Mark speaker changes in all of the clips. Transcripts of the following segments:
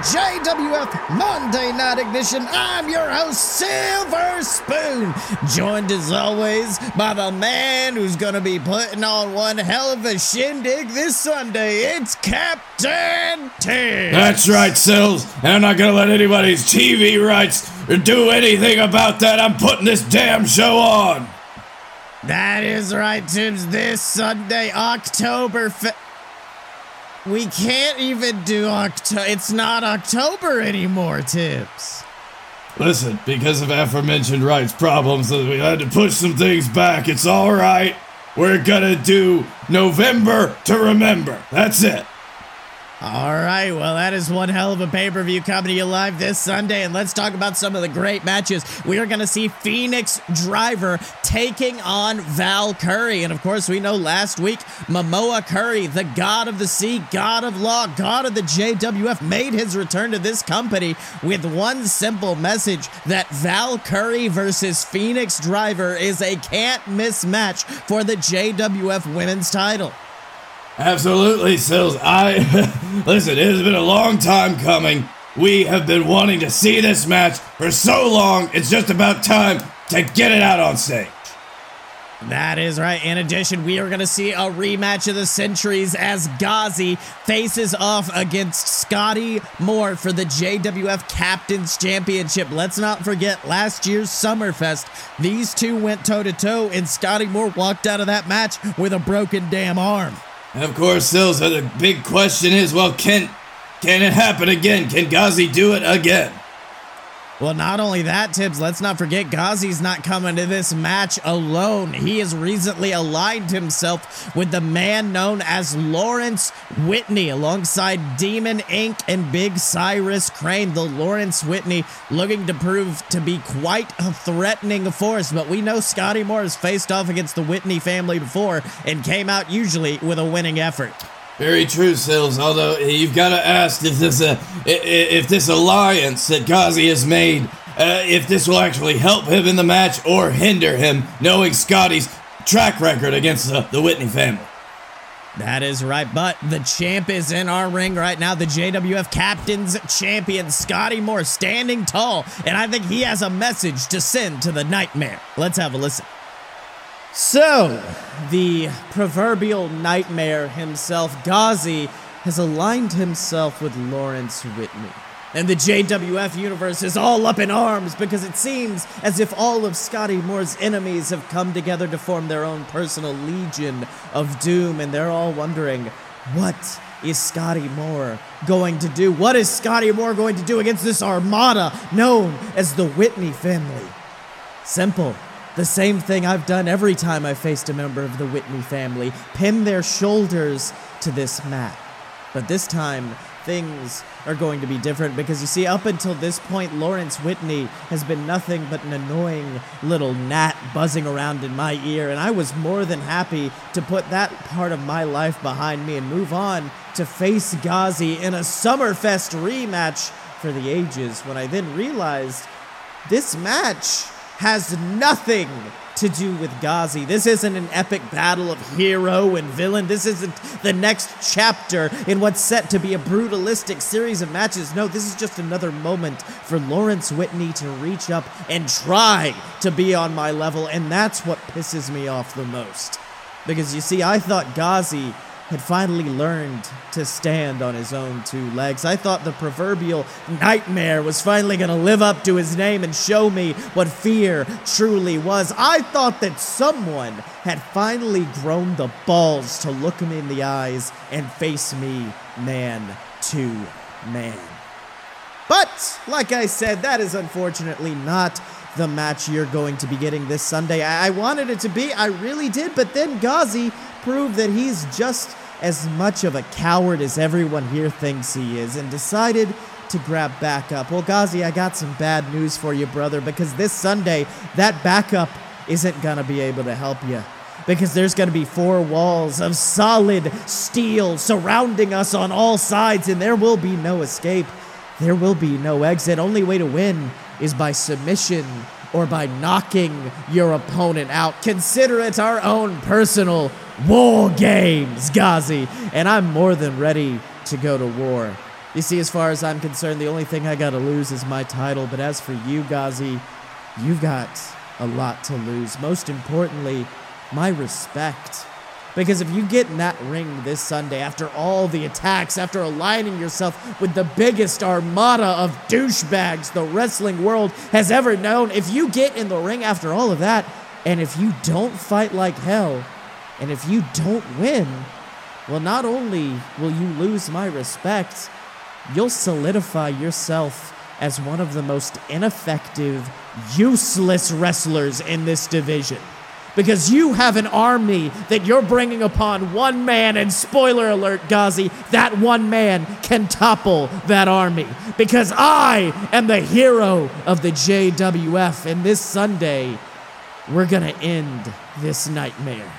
Speaker 1: JWF Monday Night Ignition. I'm your host, Silver Spoon, joined as always by the man who's going to be putting on one hell of a shindig this Sunday. It's Captain Tim.
Speaker 2: That's right, Sills. And I'm not gonna let anybody's TV rights do anything about that. I'm putting this damn show on.
Speaker 1: That is right, Tims. This Sunday, October. Fi- we can't even do October. It's not October anymore, Tibbs.
Speaker 2: Listen, because of aforementioned rights problems, uh, we had to push some things back. It's all right. We're gonna do November to remember. That's it.
Speaker 1: All right, well, that is one hell of a pay per view coming to you live this Sunday. And let's talk about some of the great matches. We are going to see Phoenix Driver taking on Val Curry. And of course, we know last week, Momoa Curry, the god of the sea, god of law, god of the JWF, made his return to this company with one simple message that Val Curry versus Phoenix Driver is a can't miss match for the JWF women's title.
Speaker 2: Absolutely, Sills. I listen. It has been a long time coming. We have been wanting to see this match for so long. It's just about time to get it out on stage.
Speaker 1: That is right. In addition, we are going to see a rematch of the centuries as Ghazi faces off against Scotty Moore for the JWF Captains Championship. Let's not forget last year's Summerfest. These two went toe to toe, and Scotty Moore walked out of that match with a broken damn arm.
Speaker 2: And of course, Sills, the big question is, well, can can it happen again? Can Ghazi do it again?
Speaker 1: Well, not only that, Tibbs, let's not forget Ghazi's not coming to this match alone. He has recently aligned himself with the man known as Lawrence Whitney alongside Demon Inc. and Big Cyrus Crane. The Lawrence Whitney looking to prove to be quite a threatening force, but we know Scotty Moore has faced off against the Whitney family before and came out usually with a winning effort.
Speaker 2: Very true, Sills. Although you've got to ask if this uh, if this alliance that Ghazi has made, uh, if this will actually help him in the match or hinder him, knowing Scotty's track record against the, the Whitney family.
Speaker 1: That is right, but the champ is in our ring right now. The JWF Captain's Champion, Scotty Moore, standing tall, and I think he has a message to send to the Nightmare. Let's have a listen. So, the proverbial nightmare himself, Ghazi, has aligned himself with Lawrence Whitney. And the JWF universe is all up in arms because it seems as if all of Scotty Moore's enemies have come together to form their own personal legion of doom, and they're all wondering what is Scotty Moore going to do? What is Scotty Moore going to do against this armada known as the Whitney family? Simple. The same thing I've done every time I faced a member of the Whitney family pin their shoulders to this mat. But this time, things are going to be different because you see, up until this point, Lawrence Whitney has been nothing but an annoying little gnat buzzing around in my ear, and I was more than happy to put that part of my life behind me and move on to face Ghazi in a Summerfest rematch for the ages when I then realized this match has nothing to do with Ghazi. This isn't an epic battle of hero and villain. This isn't the next chapter in what's set to be a brutalistic series of matches. No, this is just another moment for Lawrence Whitney to reach up and try to be on my level, and that's what pisses me off the most. Because you see, I thought Ghazi had finally learned to stand on his own two legs. I thought the proverbial nightmare was finally going to live up to his name and show me what fear truly was. I thought that someone had finally grown the balls to look him in the eyes and face me man to man. But, like I said, that is unfortunately not the match you're going to be getting this Sunday. I, I wanted it to be, I really did, but then Ghazi proved that he's just as much of a coward as everyone here thinks he is and decided to grab backup. Well, Ghazi, I got some bad news for you, brother, because this Sunday, that backup isn't going to be able to help you. Because there's going to be four walls of solid steel surrounding us on all sides, and there will be no escape. There will be no exit. Only way to win is by submission or by knocking your opponent out. Consider it our own personal war games, Ghazi. And I'm more than ready to go to war You see, as far as I'm concerned, the only thing I gotta lose is my title. But as for you, Ghazi, you've got a lot to lose. Most importantly, my respect. Because if you get in that ring this Sunday, after all the attacks, after aligning yourself with the biggest armada of douchebags the wrestling world has ever known, if you get in the ring after all of that, and if you don't fight like hell, and if you don't win, well, not only will you lose my respect, you'll solidify yourself as one of the most ineffective, useless wrestlers in this division because you have an army that you're bringing upon one man, and spoiler alert, Ghazi, that one man can topple that army. Because I am the hero of the JWF, and this Sunday, we're gonna end this nightmare.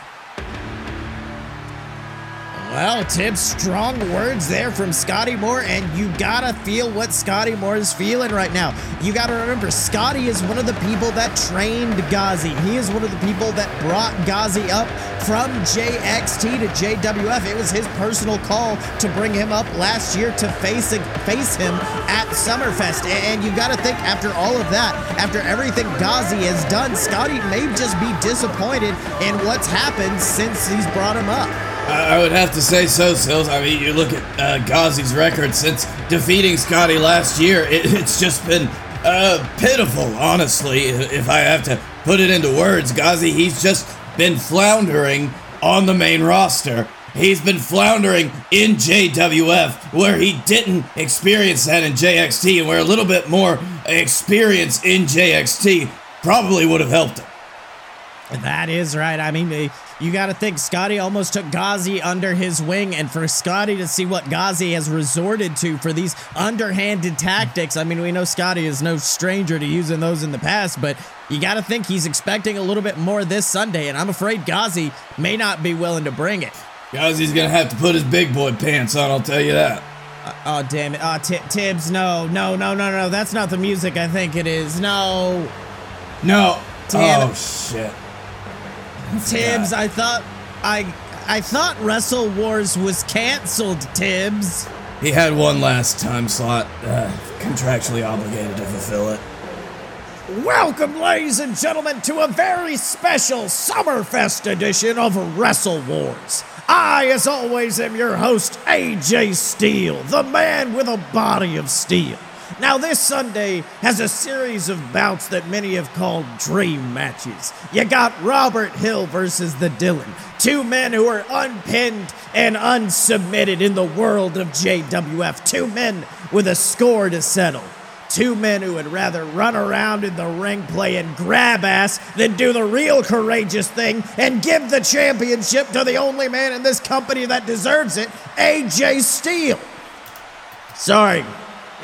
Speaker 1: Well, Tibbs, strong words there from Scotty Moore, and you gotta feel what Scotty Moore is feeling right now. You gotta remember, Scotty is one of the people that trained Ghazi. He is one of the people that brought Ghazi up from JXT to JWF. It was his personal call to bring him up last year to face face him at Summerfest. And you gotta think, after all of that, after everything Ghazi has done, Scotty may just be disappointed in what's happened since he's brought him up.
Speaker 2: I would have to say so, Sills. I mean, you look at uh, record since defeating Scotty last year, it, it's just been uh, pitiful, honestly, if I have to put it into words. Ghazi, he's just been floundering on the main roster. He's been floundering in JWF, where he didn't experience that in JXT, and where a little bit more experience in JXT probably would have helped him.
Speaker 1: That is right. I mean, you got to think Scotty almost took Ghazi under his wing, and for Scotty to see what Ghazi has resorted to for these underhanded tactics, I mean, we know Scotty is no stranger to using those in the past, but you got to think he's expecting a little bit more this Sunday, and I'm afraid Ghazi may not be willing to bring it.
Speaker 2: Ghazi's going to have to put his big boy pants on, I'll tell you that.
Speaker 1: Uh, oh, damn it. Oh, T- Tibbs, no, no, no, no, no. That's not the music I think it is. No.
Speaker 2: No. Damn oh, it. shit.
Speaker 1: Tibbs, I thought I I thought Wrestle Wars was canceled, Tibbs.
Speaker 2: He had one last time slot, uh, contractually obligated to fulfill it.
Speaker 1: Welcome, ladies and gentlemen, to a very special Summerfest edition of Wrestle Wars. I, as always, am your host, AJ Steele, the man with a body of steel. Now, this Sunday has a series of bouts that many have called dream matches. You got Robert Hill versus the Dylan, two men who are unpinned and unsubmitted in the world of JWF, two men with a score to settle. Two men who would rather run around in the ring playing grab ass than do the real courageous thing and give the championship to the only man in this company that deserves it, AJ Steele. Sorry,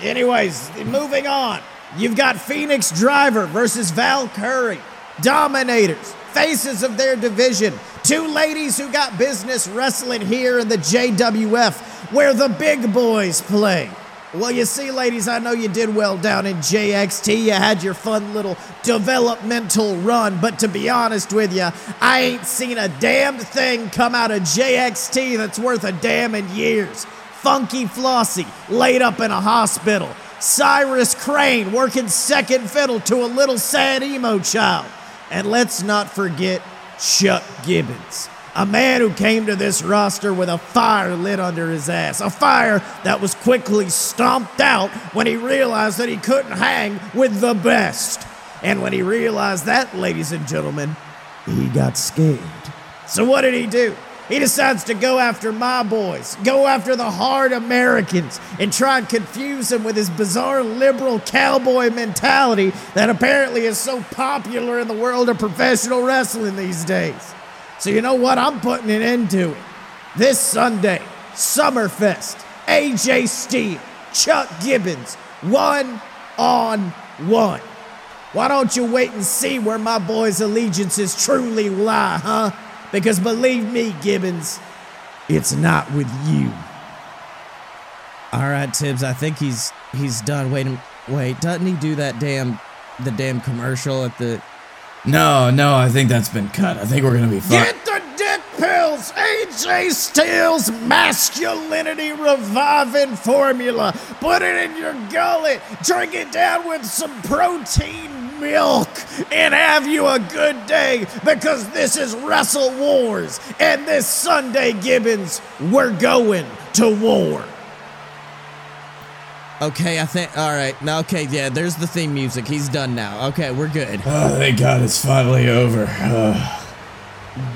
Speaker 1: Anyways, moving on. You've got Phoenix Driver versus Val Curry. Dominators, faces of their division. Two ladies who got business wrestling here in the JWF, where the big boys play. Well, you see, ladies, I know you did well down in JXT. You had your fun little developmental run, but to be honest with you, I ain't seen a damn thing come out of JXT that's worth a damn in years. Funky Flossie laid up in a hospital. Cyrus Crane working second fiddle to a little sad emo child. And let's not forget Chuck Gibbons, a man who came to this roster with a fire lit under his ass. A fire that was quickly stomped out when he realized that he couldn't hang with the best. And when he realized that, ladies and gentlemen, he got scared. So what did he do? He decides to go after my boys, go after the hard Americans, and try and confuse them with his bizarre liberal cowboy mentality that apparently is so popular in the world of professional wrestling these days. So, you know what? I'm putting an end to it. This Sunday, Summerfest, AJ Steele, Chuck Gibbons, one on one. Why don't you wait and see where my boys' allegiances truly lie, huh? Because believe me, Gibbons, it's not with you. All right, Tibbs, I think he's he's done. Wait, wait, doesn't he do that damn the damn commercial at the
Speaker 2: No, no, I think that's been cut. I think we're gonna be fine.
Speaker 1: Get the dick pills, AJ Styles masculinity reviving formula. Put it in your gullet, drink it down with some protein milk, and have you a good day because this is Wrestle Wars. And this Sunday, Gibbons, we're going to war. Okay, I think. All right. No, okay, yeah, there's the theme music. He's done now. Okay, we're good.
Speaker 2: Oh, thank God it's finally over. Uh,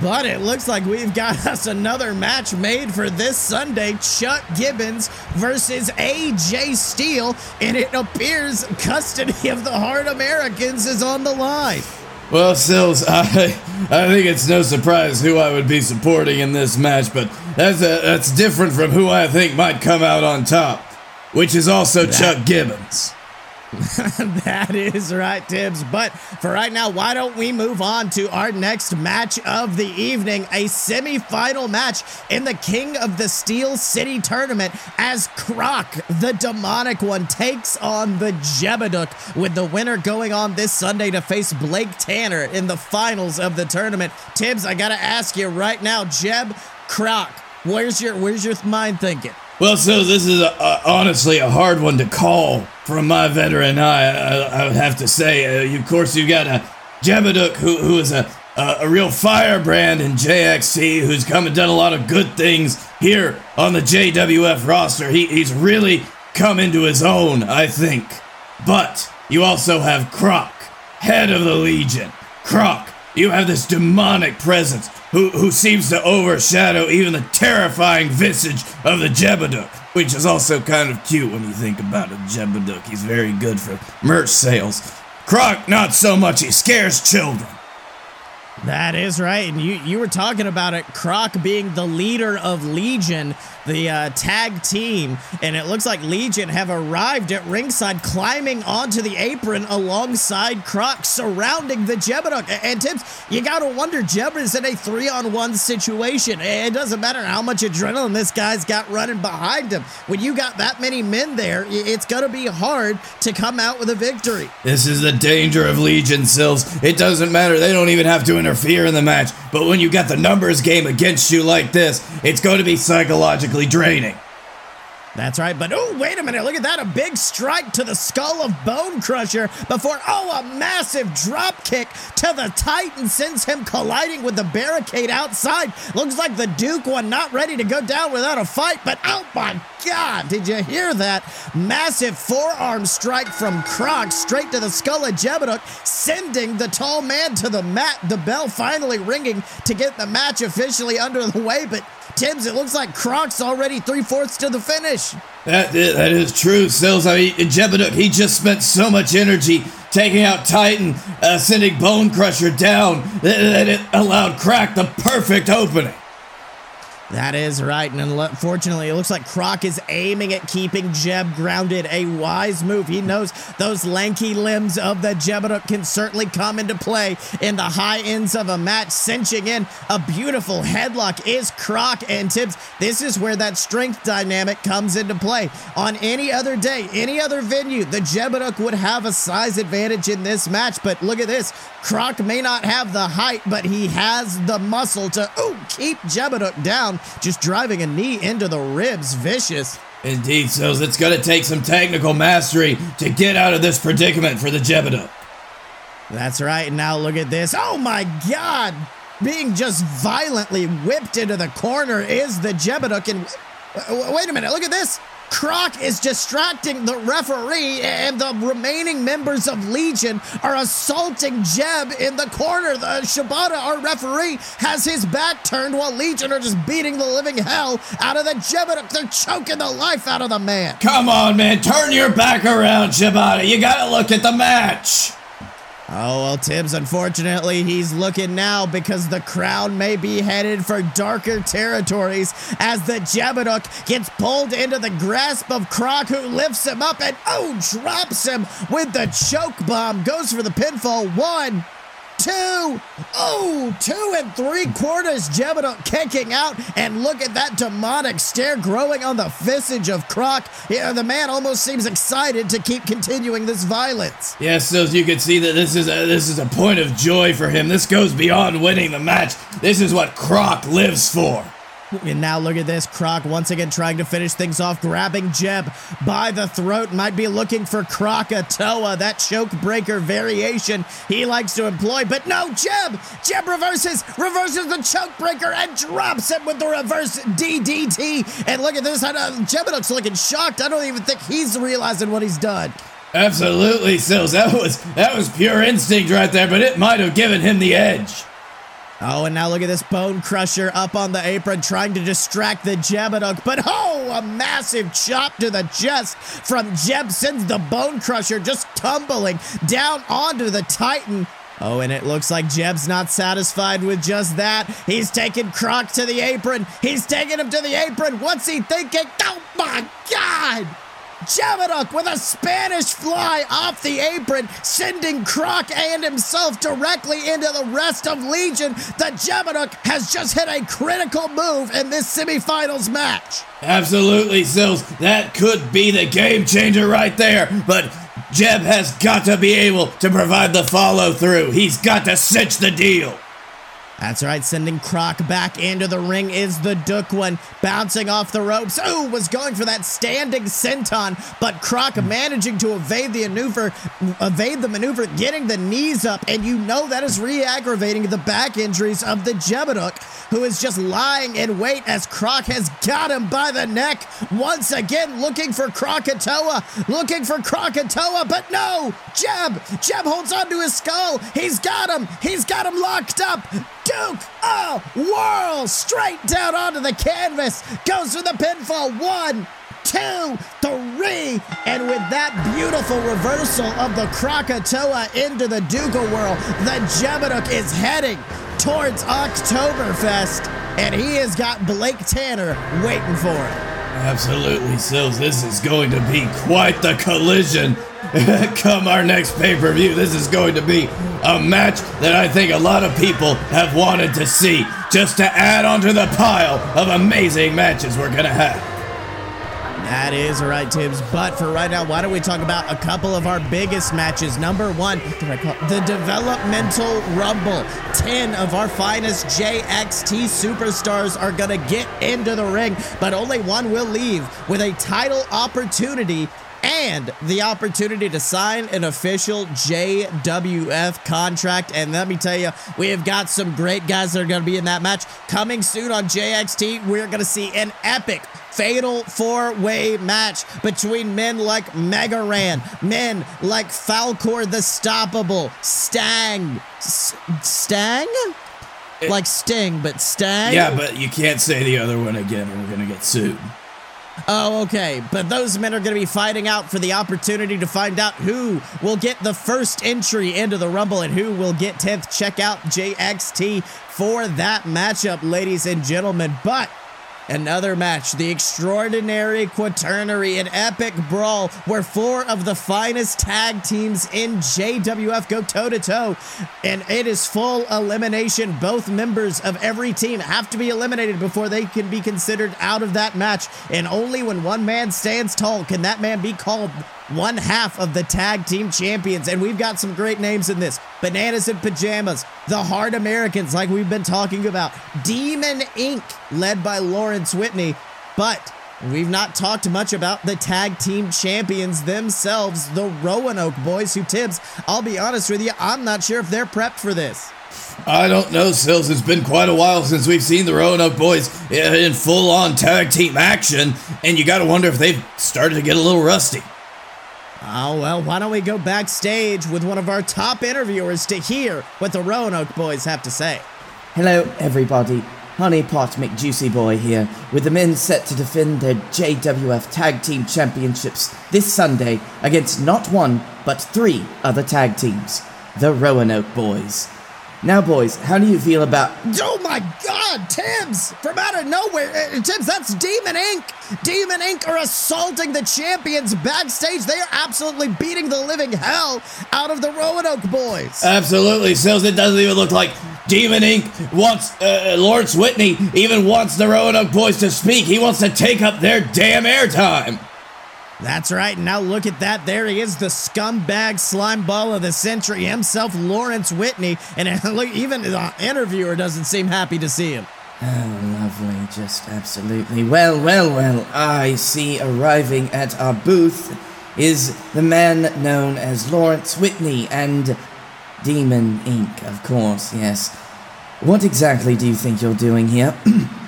Speaker 1: But it looks like we've got us another match made for this Sunday Chuck Gibbons versus AJ Steele, and it appears custody of the Hard Americans is on the line.
Speaker 2: well, Sills, I, I think it's no surprise who I would be supporting in this match, but that's a, that's different from who I think might come out on top, which is also Chuck Gibbons.
Speaker 1: that is right, Tibbs. But for right now, why don't we move on to our next match of the evening? A semi-final match in the King of the Steel City tournament as Croc, the demonic one, takes on the Jebeduk, with the winner going on this Sunday to face Blake Tanner in the finals of the tournament. Tibbs, I gotta ask you right now, Jeb, Croc, where's your where's your mind thinking?
Speaker 2: Well, so this is a, a, honestly a hard one to call from my veteran eye. I, I would have to say, uh, you, of course, you've got a Jebeduk who, who is a, a a real firebrand in JXT, who's come and done a lot of good things here on the JWF roster. He, he's really come into his own, I think. But you also have Croc, head of the Legion. Croc, you have this demonic presence who, who seems to overshadow even the terrifying visage of the Jebeduk, which is also kind of cute when you think about it. Jebeduk, he's very good for merch sales. Croc, not so much, he scares children.
Speaker 1: That is right. And you, you were talking about it, Croc being the leader of Legion, the uh, tag team. And it looks like Legion have arrived at ringside, climbing onto the apron alongside Croc, surrounding the Jebeduk. And Tibbs, you got to wonder, Jeb is in a three on one situation. It doesn't matter how much adrenaline this guy's got running behind him. When you got that many men there, it's to be hard to come out with a victory.
Speaker 2: This is the danger of Legion, Sills. It doesn't matter, they don't even have to interfere in the match. But when you got the numbers game against you like this, it's going to be psychologically draining.
Speaker 1: That's right, but oh, wait a minute, look at that. A big strike to the skull of Bone Crusher before, oh, a massive drop kick to the Titan sends him colliding with the barricade outside. Looks like the Duke one not ready to go down without a fight, but oh my God, did you hear that? Massive forearm strike from Croc straight to the skull of Jebeduk, sending the tall man to the mat. The bell finally ringing to get the match officially under the way, but Tibbs, it looks like Croc's already three fourths to the finish.
Speaker 2: That, that is true, Sills. I mean, Jebeduk, he just spent so much energy taking out Titan, uh, sending Bone Crusher down, that, that it allowed Croc the perfect opening.
Speaker 1: That is right, and unfortunately, it looks like Croc is aiming at keeping Jeb grounded. A wise move. He knows those lanky limbs of the Jebeduk can certainly come into play in the high ends of a match, cinching in a beautiful headlock. Is Croc and Tibbs? This is where that strength dynamic comes into play. On any other day, any other venue, the Jebeduk would have a size advantage in this match. But look at this: Croc may not have the height, but he has the muscle to ooh, keep Jebeduk down just driving a knee into the ribs. Vicious.
Speaker 2: Indeed, so it's going to take some technical mastery to get out of this predicament for the Jebeduk.
Speaker 1: That's right. Now look at this. Oh my God! Being just violently whipped into the corner is the Jebeduk. And uh, wait a minute, look at this. Croc is distracting the referee, and the remaining members of Legion are assaulting Jeb in the corner. The Shibata, our referee, has his back turned while Legion are just beating the living hell out of the Jeb. They're choking the life out of the man.
Speaker 2: Come on, man, turn your back around, Shibata. You gotta look at the match.
Speaker 1: Oh, well, Tibbs, unfortunately, he's looking now because the crowd may be headed for darker territories as the Jebeduk gets pulled into the grasp of Croc, who lifts him up and, oh, drops him with the choke bomb. Goes for the pinfall. One, two. Oh, two and three quarters. Jebediah kicking out. And look at that demonic stare growing on the visage of Croc. Yeah, the man almost seems excited to keep continuing this violence.
Speaker 2: Yes, so you can see that this is a, this is a point of joy for him. This goes beyond winning the match. This is what Croc lives for.
Speaker 1: And now look at this. Croc once again trying to finish things off, grabbing Jeb by the throat. Might be looking for Krakatoa, that choke breaker variation he likes to employ. But no, Jeb! Jeb reverses, reverses the choke breaker and drops him with the reverse DDT. And look at this. Uh, Jeb looks looking shocked. I don't even think he's realizing what he's done.
Speaker 2: Absolutely, Sills. That was that was pure instinct right there, but it might have given him the edge.
Speaker 1: Oh, and now look at this Bone Crusher up on the apron trying to distract the Jebediah. But oh, a massive chop to the chest from Jeb sends the Bone Crusher just tumbling down onto the Titan. Oh, and it looks like Jeb's not satisfied with just that. He's taking Croc to the apron. He's taking him to the apron. What's he thinking? Oh my God! Jebediah with a Spanish fly off the apron, sending Croc and himself directly into the rest of Legion. The Jebediah has just hit a critical move in this semifinals match.
Speaker 2: Absolutely, Sills. That could be the game changer right there. But Jeb has got to be able to provide the follow through. He's got to cinch the deal.
Speaker 1: That's right, sending Croc back into the ring is the Duke one, bouncing off the ropes. Oh, was going for that standing senton, but Croc managing to evade the maneuver, evade the maneuver, getting the knees up, and you know that is re-aggravating the back injuries of the Jebediah, who is just lying in wait as Croc has got him by the neck. Once again, looking for Krakatoa, looking for Krakatoa, but no! Jeb! Jeb holds onto his skull. He's got him! He's got him locked up! Duke, oh, whirl straight down onto the canvas, goes for the pinfall. One, two, three. And with that beautiful reversal of the Krakatoa into the Duca whirl, the Jebediah is heading towards Oktoberfest, and he has got Blake Tanner waiting for him.
Speaker 2: Absolutely, Sills. This is going to be quite the collision. Come our next pay per view, this is going to be a match that I think a lot of people have wanted to see, just to add onto the pile of amazing matches we're going to have.
Speaker 1: That is right, Tibbs. But for right now, why don't we talk about a couple of our biggest matches? Number one, the Developmental Rumble. 10 of our finest JXT superstars are going to get into the ring, but only one will leave with a title opportunity and the opportunity to sign an official JWF contract. And let me tell you, we have got some great guys that are going to be in that match. Coming soon on JXT, we're going to see an epic fatal four way match between men like Mega Ran, men like Falcor the Stoppable, Stang. S- Stang? Eh. like Sting, but Stang?
Speaker 2: Yeah, but you can't say the other one again or we're going to get sued.
Speaker 1: Oh, okay. But those men are going to be fighting out for the opportunity to find out who will get the first entry into the Rumble and who will get 10th. Check out JXT for that matchup, ladies and gentlemen. But Another match, the extraordinary quaternary, an epic brawl where four of the finest tag teams in JWF go toe to toe, and it is full elimination. Both members of every team have to be eliminated before they can be considered out of that match, and only when one man stands tall can that man be called one half of the tag team champions. And we've got some great names in this Bananas in Pajamas, the Hard Americans, like we've been talking about, Demon Inc., led by Lawrence Whitney. But we've not talked much about the tag team champions themselves, the Roanoke boys, who Tibbs, I'll be honest with you, I'm not sure if they're prepped for this.
Speaker 2: I don't know, Sills. It's been quite a while since we've seen the Roanoke boys in full on tag team action, and you got to wonder if they've started to get a little rusty.
Speaker 1: Oh, well, why don't we go backstage with one of our top interviewers to hear what the Roanoke boys have to say?
Speaker 3: Hello, everybody. Honey Pot McJuicy Boy here, with the men set to defend their JWF Tag Team Championships this Sunday against not one, but three other tag teams, the Roanoke Boys. Now, boys, how do you feel about.
Speaker 1: Oh my god, Tibbs! From out of nowhere, uh, Tibbs, that's Demon Inc. Demon Inc. are assaulting the champions backstage. They are absolutely beating the living hell out of the Roanoke boys.
Speaker 2: Absolutely, Sills. It doesn't even look like Demon Inc. wants uh, Lawrence Whitney even wants the Roanoke boys to speak. He wants to take up their damn airtime.
Speaker 1: That's right. Now look at that. There he is, the scumbag slime ball of the century himself, Lawrence Whitney. And even the interviewer doesn't seem happy to see him.
Speaker 3: Oh, lovely. Just absolutely. Well, well, well. I see arriving at our booth is the man known as Lawrence Whitney and Demon Inc., of course, yes. What exactly do you think you're doing here?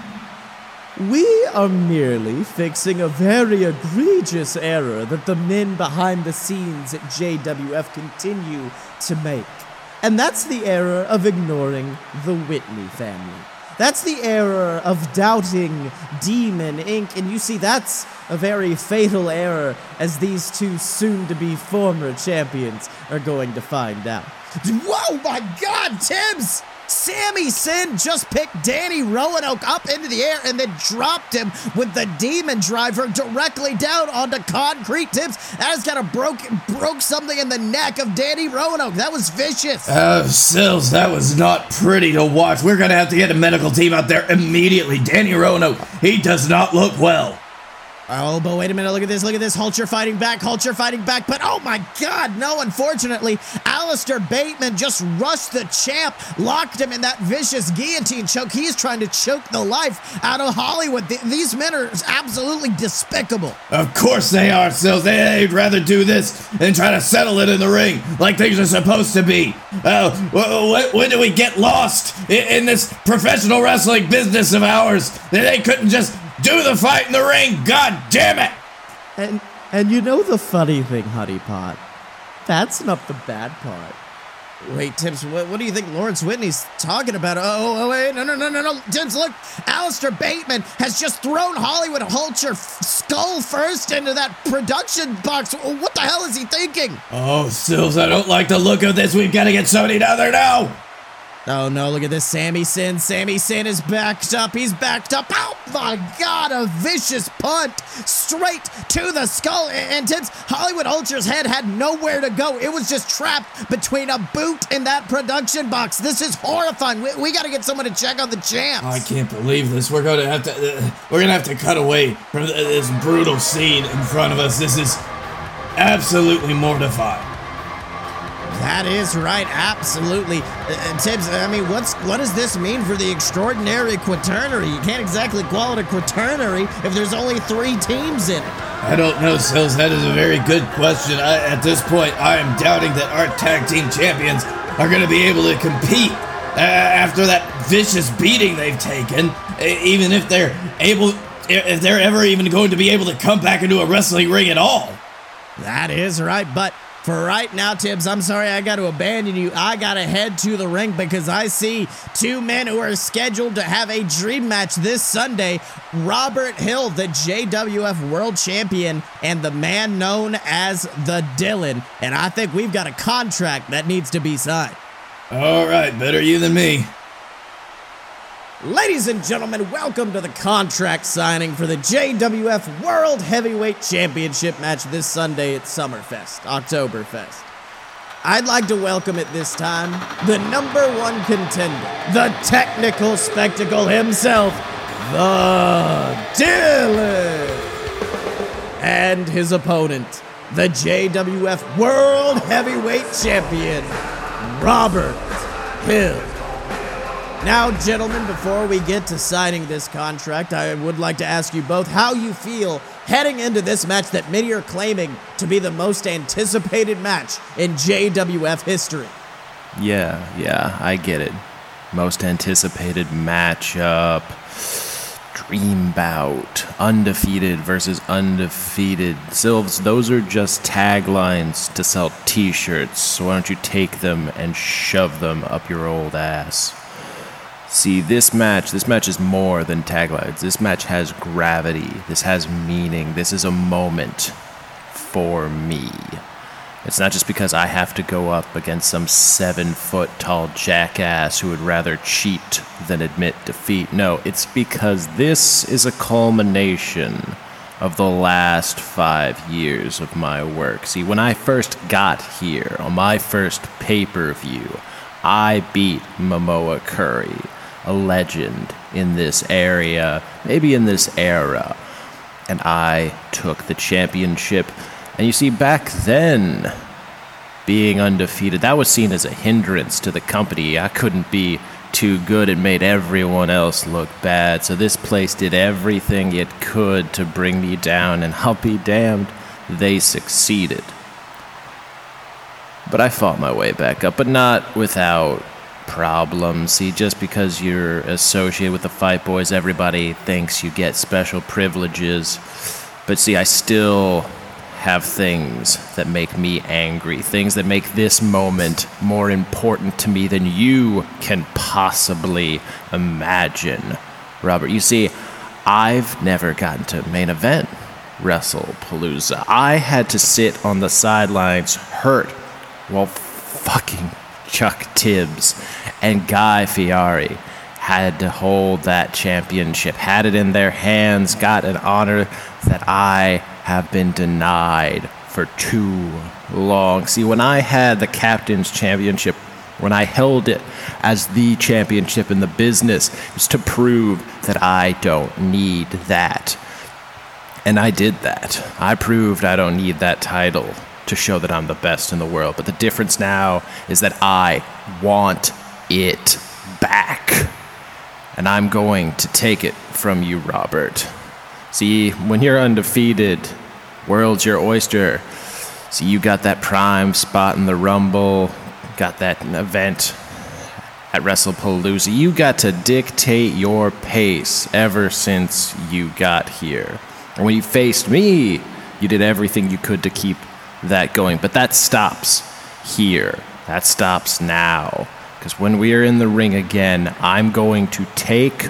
Speaker 4: We are merely fixing a very egregious error that the men behind the scenes at JWF continue to make. And that's the error of ignoring the Whitney family. That's the error of doubting Demon Inc. And you see, that's a very fatal error, as these two soon to be former champions are going to find out.
Speaker 1: Whoa, my God, Tibbs! Sammy Sin just picked Danny Roanoke up into the air and then dropped him with the demon driver directly down onto concrete tips. That has kind of broke broke something in the neck of Danny Roanoke. That was vicious.
Speaker 2: Oh, Sills, that was not pretty to watch. We're gonna have to get a medical team out there immediately. Danny Roanoke, he does not look well.
Speaker 1: Oh, but wait a minute. Look at this. Look at this. Hulcher fighting back. Hulcher fighting back. But oh my God, no. Unfortunately, Alistair Bateman just rushed the champ, locked him in that vicious guillotine choke. He's trying to choke the life out of Hollywood. Th- these men are absolutely despicable.
Speaker 2: Of course they are, Sills. They, would rather do this than try to settle it in the ring like things are supposed to be. Uh, when do we get lost in, in this professional wrestling business of ours? They couldn't just do the fight in the ring, god damn it!
Speaker 4: And and you know the funny thing, Honey Pot? That's not the bad part.
Speaker 1: Wait, Tibbs, what, what, do you think Lawrence Whitney's talking about? Oh, oh, oh, wait, no, no, no, no, no. Tibbs, look, Alistair Bateman has just thrown Hollywood Hulcher skull first into that production box. What the hell is he thinking?
Speaker 2: Oh, Sills, I don't like the look of this. We've got to get somebody down there now.
Speaker 1: Oh no, look at this. Sammy Sin. Sammy Sin is backed up. He's backed up. Oh my god, a vicious punt straight to the skull. And Tibbs, Hollywood Hulcher's head had nowhere to go. It was just trapped between a boot and that production box. This is horrifying. We, we got to get someone to check on the champs.
Speaker 2: I can't believe this. We're going to have to uh, we're going to have to cut away from this brutal scene in front of us. This is absolutely mortifying.
Speaker 1: That is right, absolutely. Uh, Tibbs, I mean, what's what does this mean for the extraordinary quaternary? You can't exactly call it a quaternary if there's only three teams in it.
Speaker 2: I don't know, Sills. That is a very good question. I, at this point, I am doubting that our tag team champions are going to be able to compete uh, after that vicious beating they've taken. Even if they're able, if they're ever even going to be able to come back into a wrestling ring at all.
Speaker 1: That is right, but for right now, Tibbs, I'm sorry I got to abandon you. I got to head to the ring because I see two men who are scheduled to have a dream match this Sunday Robert Hill, the JWF World Champion, and the man known as the Dylan. And I think we've got a contract that needs to be signed.
Speaker 2: All right, better you than me.
Speaker 1: Ladies and gentlemen, welcome to the contract signing for the JWF World Heavyweight Championship match this Sunday at Summerfest, Oktoberfest. I'd like to welcome at this time the number one contender, the technical spectacle himself, the Dylan, and his opponent, the JWF World Heavyweight Champion, Robert Hill. Now, gentlemen, before we get to signing this contract, I would like to ask you both how you feel heading into this match that many are claiming to be the most anticipated match in JWF history.
Speaker 5: Yeah, yeah, I get it. Most anticipated matchup. Dream bout. Undefeated versus undefeated. Sills, those are just taglines to sell t shirts. So why don't you take them and shove them up your old ass? See, this match, this match is more than taglines. This match has gravity. This has meaning. This is a moment for me. It's not just because I have to go up against some seven foot tall jackass who would rather cheat than admit defeat. No, it's because this is a culmination of the last five years of my work. See, when I first got here on my first pay per view, I beat Momoa Curry, a legend in this area, maybe in this era, and I took the championship. And you see, back then, being undefeated, that was seen as a hindrance to the company. I couldn't be too good. It made everyone else look bad. So this place did everything it could to bring me down, and I'll be damned, they succeeded. But I fought my way back up, but not without problems. See, just because you're associated with the Fight Boys, everybody thinks you get special privileges. But see, I still have things that make me angry, things that make this moment more important to me than you can possibly imagine. Robert, you see, I've never gotten to main event WrestlePalooza. I had to sit on the sidelines hurt while fucking Chuck Tibbs and Guy Fieri had to hold that championship, had it in their hands, got an honor that I have been denied for too long. See, when I had the captain's championship, when I held it as the championship in the business, it was to prove that I don't need that. And I did that. I proved I don't need that title to show that I'm the best in the world. But the difference now is that I want it back. And I'm going to take it from you, Robert. See, when you're undefeated, world's your oyster. See, you got that prime spot in the Rumble, got that event at WrestlePalooza. You got to dictate your pace ever since you got here. And when you faced me, you did everything you could to keep that going. But that stops here. That stops now. Because when we are in the ring again, I'm going to take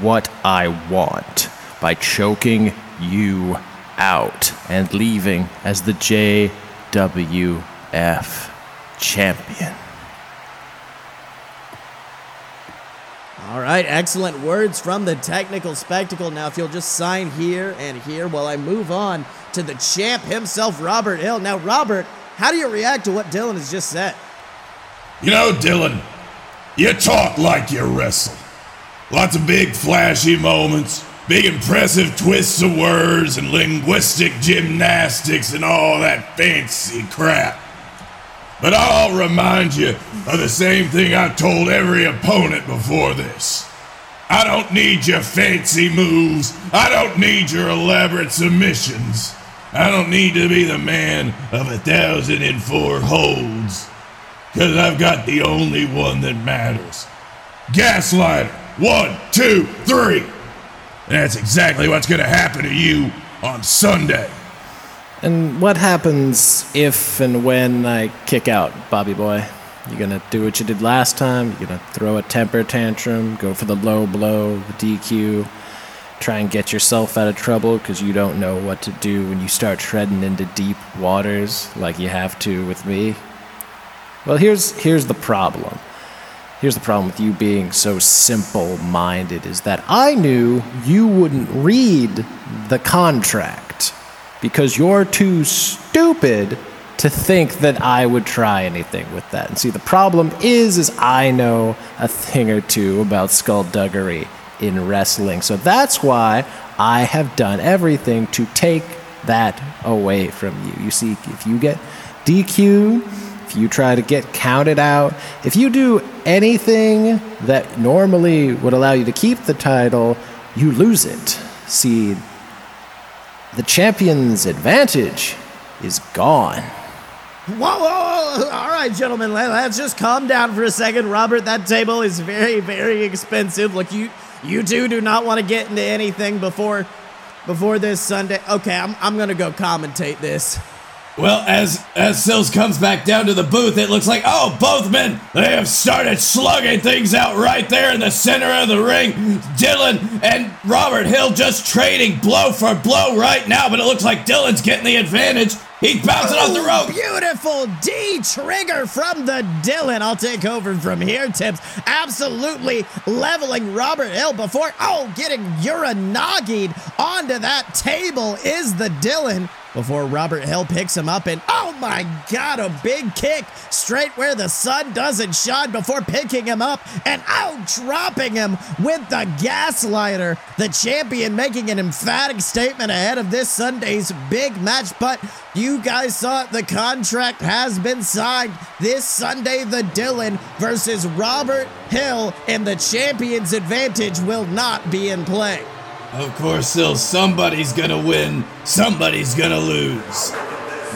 Speaker 5: what I want by choking you out and leaving as the JWF champion.
Speaker 1: All right, excellent words from the technical spectacle. Now, if you'll just sign here and here while I move on to the champ himself, Robert Hill. Now, Robert, how do you react to what Dylan has just said?
Speaker 2: You know, Dylan, you talk like you wrestle. Lots of big, flashy moments, big, impressive twists of words, and linguistic gymnastics, and all that fancy crap. But I'll remind you of the same thing I told every opponent before this. I don't need your fancy moves. I don't need your elaborate submissions. I don't need to be the man of a thousand and four holds. Cause I've got the only one that matters. Gaslighter. One, two, three. That's exactly what's gonna happen to you on Sunday.
Speaker 5: And what happens if and when I kick out, Bobby Boy? You gonna do what you did last time? You gonna throw a temper tantrum, go for the low blow, the DQ, try and get yourself out of trouble because you don't know what to do when you start treading into deep waters like you have to with me? Well, here's here's the problem. Here's the problem with you being so simple minded is that I knew you wouldn't read the contract because you're too stupid to think that I would try anything with that. And see, the problem is, is I know a thing or two about skullduggery in wrestling. So that's why I have done everything to take that away from you. You see, if you get DQ, if you try to get counted out, if you do anything that normally would allow you to keep the title, you lose it. See, the champion's advantage is gone.
Speaker 1: Whoa, whoa, whoa. All right, gentlemen, let- let's just calm down for a second. Robert, that table is very, very expensive. Look, you you two do not want to get into anything before before this Sunday. Okay, I'm, I'm gonna go commentate this.
Speaker 2: Well, as as Sills comes back down to the booth, it looks like oh, both men they have started slugging things out right there in the center of the ring. Dylan and Robert Hill just trading blow for blow right now, but it looks like Dylan's getting the advantage. He's bouncing off the rope.
Speaker 1: Beautiful D trigger from the Dylan. I'll take over from here, Tibbs. Absolutely leveling Robert Hill before, oh, getting Uranagi'd onto that table is the Dylan before Robert Hill picks him up and oh my god, a big kick straight where the sun doesn't shine before picking him up and out dropping him with the gaslighter. The champion making an emphatic statement ahead of this Sunday's big match, but you guys saw it, the contract has been signed this Sunday. The Dylan versus Robert Hill and the champion's advantage will not be in play.
Speaker 2: Of course, still somebody's gonna win, somebody's gonna lose.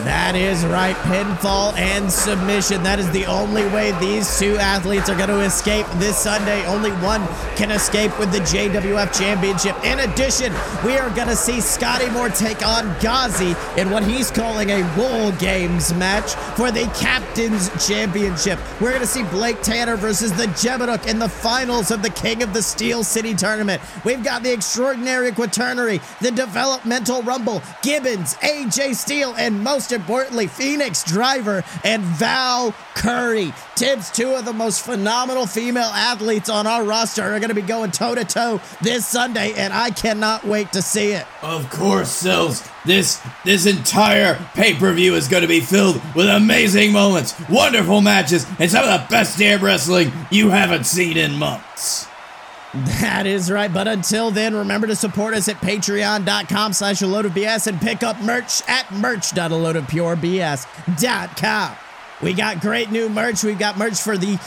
Speaker 1: That is right. Pinfall and submission. That is the only way these two athletes are going to escape this Sunday. Only one can escape with the JWF Championship. In addition, we are going to see Scotty Moore take on Ghazi in what he's calling a Wool Games match for the Captain's Championship. We're going to see Blake Tanner versus the Jebeduk in the finals of the King of the Steel City tournament. We've got the Extraordinary Quaternary, the Developmental Rumble, Gibbons, AJ Steele, and most most importantly, Phoenix Driver and Val Curry. Tibbs, two of the most phenomenal female athletes on our roster, are going to be going toe to toe this Sunday, and I cannot wait to see it.
Speaker 2: Of course, Sills. This this entire pay-per-view is going to be filled with amazing moments, wonderful matches, and some of the best damn wrestling you haven't seen in months.
Speaker 1: That is right. But until then, remember to support us at patreon.com slash a load of BS and pick up merch at merch.aloadofpurebs.com. We got great new merch. We've got merch for the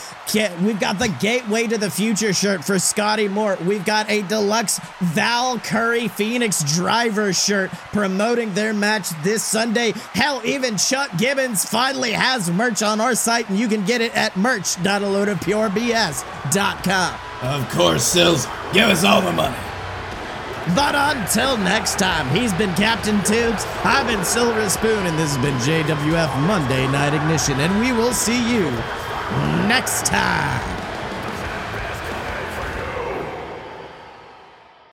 Speaker 1: we've got the Gateway to the Future shirt for Scotty Moore. We've got a deluxe Val Curry Phoenix Driver shirt promoting their match this Sunday. Hell, even Chuck Gibbons finally has merch on our site, and you can get it at merch.aloadofpurebs.com.
Speaker 2: Of course, Sills. Give us all the money.
Speaker 1: But until next time, he's been Captain Tubes, I've been Silver Spoon, and this has been JWF Monday Night Ignition, and we will see you next time.